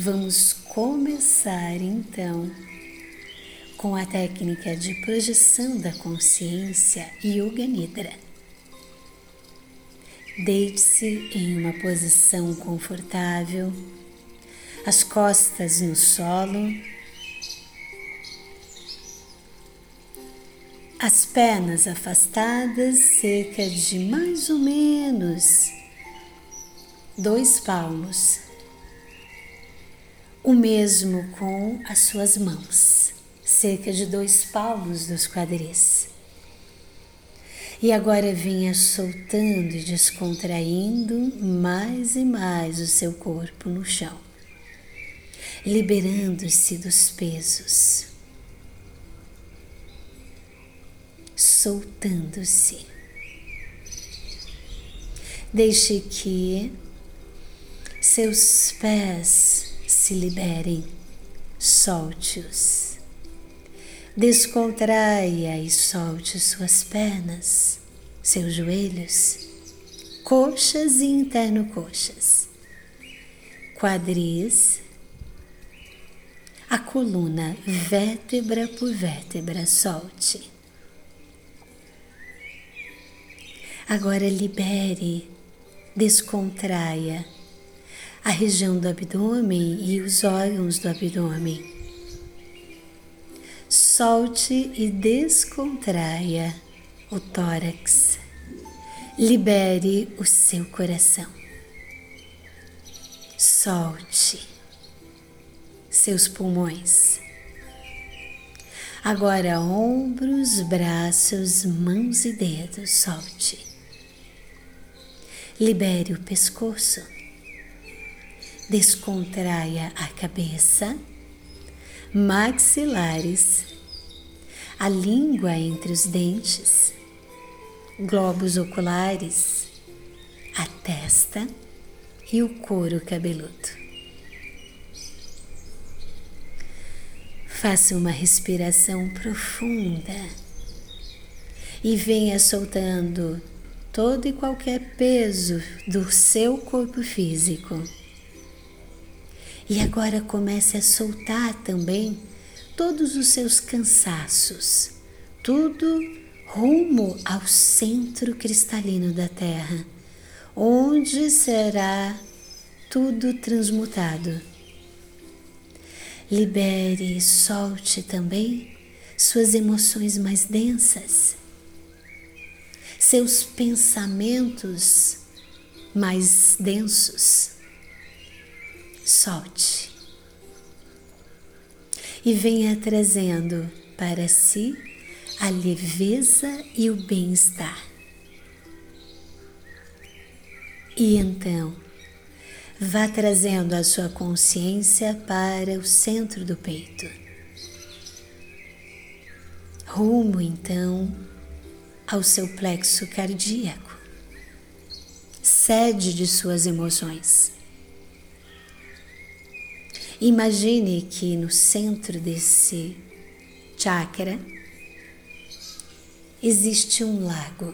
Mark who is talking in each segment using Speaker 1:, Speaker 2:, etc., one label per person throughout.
Speaker 1: Vamos começar então com a técnica de projeção da consciência Yoga Nidra. Deite-se em uma posição confortável, as costas no solo, as pernas afastadas, cerca de mais ou menos dois palmos o mesmo com as suas mãos, cerca de dois palmos dos quadris. E agora venha soltando e descontraindo mais e mais o seu corpo no chão, liberando-se dos pesos, soltando-se. Deixe que seus pés se liberem, solte-os. Descontraia e solte suas pernas, seus joelhos, coxas e interno-coxas, quadris, a coluna vértebra por vértebra, solte. Agora libere, descontraia a região do abdômen e os órgãos do abdômen. Solte e descontraia o tórax. Libere o seu coração. Solte seus pulmões. Agora, ombros, braços, mãos e dedos, solte. Libere o pescoço descontraia a cabeça, maxilares, a língua entre os dentes, globos oculares, a testa e o couro cabeludo. Faça uma respiração profunda e venha soltando todo e qualquer peso do seu corpo físico e agora comece a soltar também todos os seus cansaços, tudo rumo ao centro cristalino da Terra, onde será tudo transmutado. Libere e solte também suas emoções mais densas, seus pensamentos mais densos solte e venha trazendo para si a leveza e o bem-estar. E então, vá trazendo a sua consciência para o centro do peito. Rumo então ao seu plexo cardíaco, sede de suas emoções. Imagine que no centro desse chakra existe um lago.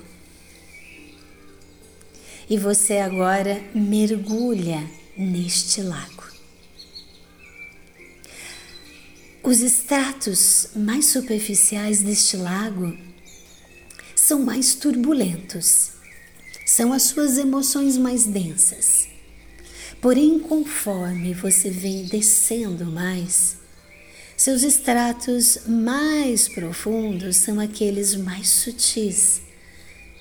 Speaker 1: E você agora mergulha neste lago. Os estratos mais superficiais deste lago são mais turbulentos, são as suas emoções mais densas. Porém, conforme você vem descendo mais, seus estratos mais profundos são aqueles mais sutis,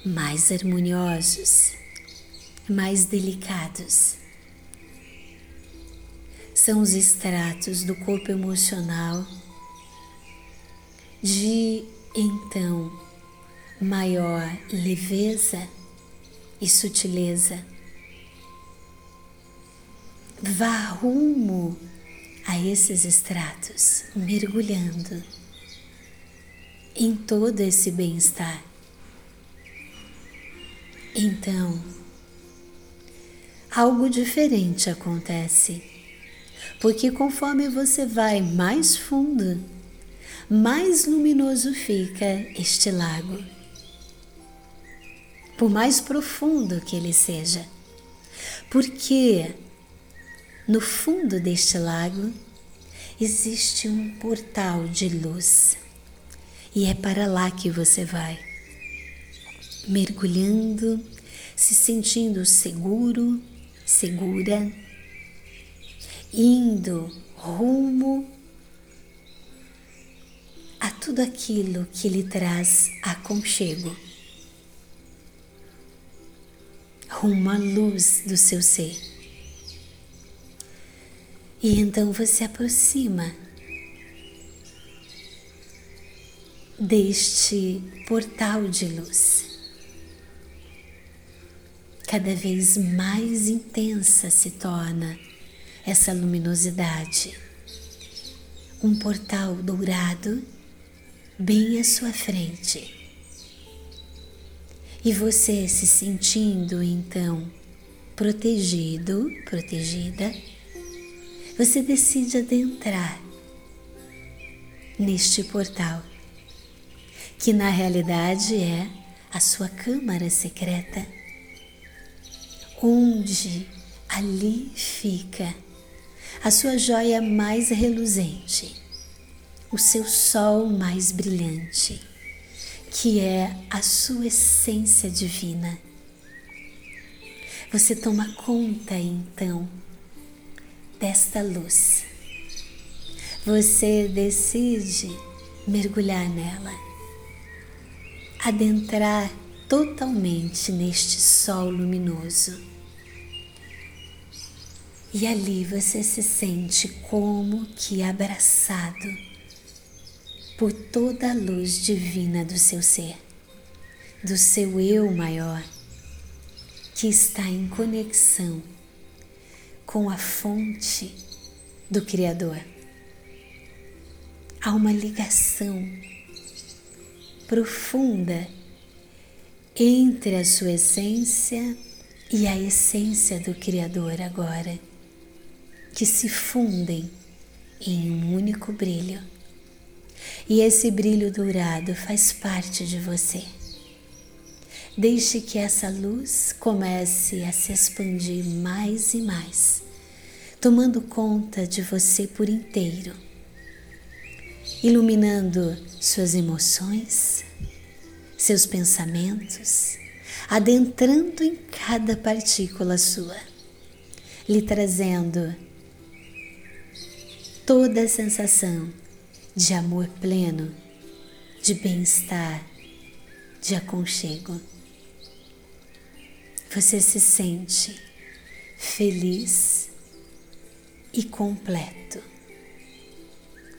Speaker 1: mais harmoniosos, mais delicados. São os estratos do corpo emocional de então maior leveza e sutileza Vá rumo a esses estratos, mergulhando em todo esse bem-estar. Então, algo diferente acontece, porque conforme você vai mais fundo, mais luminoso fica este lago, por mais profundo que ele seja. Porque no fundo deste lago existe um portal de luz. E é para lá que você vai, mergulhando, se sentindo seguro, segura, indo rumo a tudo aquilo que lhe traz aconchego, rumo à luz do seu ser. E então você aproxima deste portal de luz. Cada vez mais intensa se torna essa luminosidade. Um portal dourado bem à sua frente. E você se sentindo então protegido, protegida, você decide adentrar neste portal, que na realidade é a sua câmara secreta, onde ali fica a sua joia mais reluzente o seu sol mais brilhante, que é a sua essência divina. Você toma conta então desta luz. Você decide mergulhar nela, adentrar totalmente neste sol luminoso. E ali você se sente como que abraçado por toda a luz divina do seu ser, do seu eu maior, que está em conexão com a fonte do Criador. Há uma ligação profunda entre a sua essência e a essência do Criador agora, que se fundem em um único brilho e esse brilho dourado faz parte de você. Deixe que essa luz comece a se expandir mais e mais, tomando conta de você por inteiro, iluminando suas emoções, seus pensamentos, adentrando em cada partícula sua, lhe trazendo toda a sensação de amor pleno, de bem-estar, de aconchego. Você se sente feliz e completo,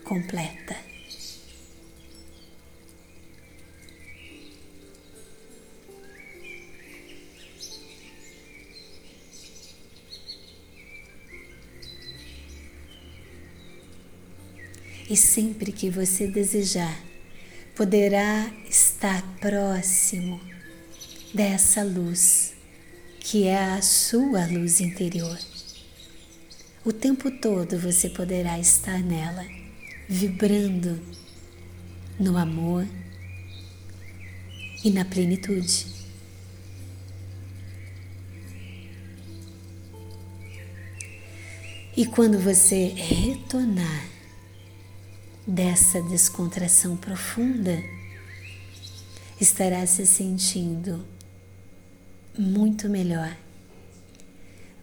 Speaker 1: completa. e sempre que você desejar, poderá estar próximo dessa luz, que é a sua luz interior. O tempo todo você poderá estar nela, vibrando no amor e na plenitude. E quando você retornar dessa descontração profunda, estará se sentindo muito melhor,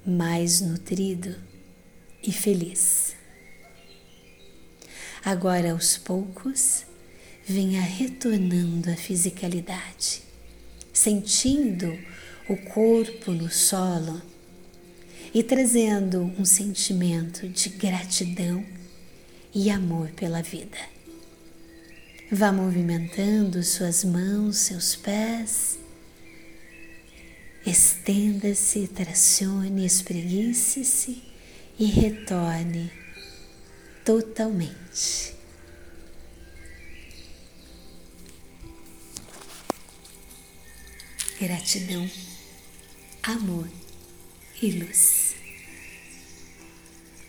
Speaker 1: mais nutrido e feliz. Agora, aos poucos, venha retornando à fisicalidade, sentindo o corpo no solo e trazendo um sentimento de gratidão e amor pela vida. Vá movimentando suas mãos, seus pés. Estenda-se, tracione, espreguice-se e retorne totalmente. Gratidão, amor e luz.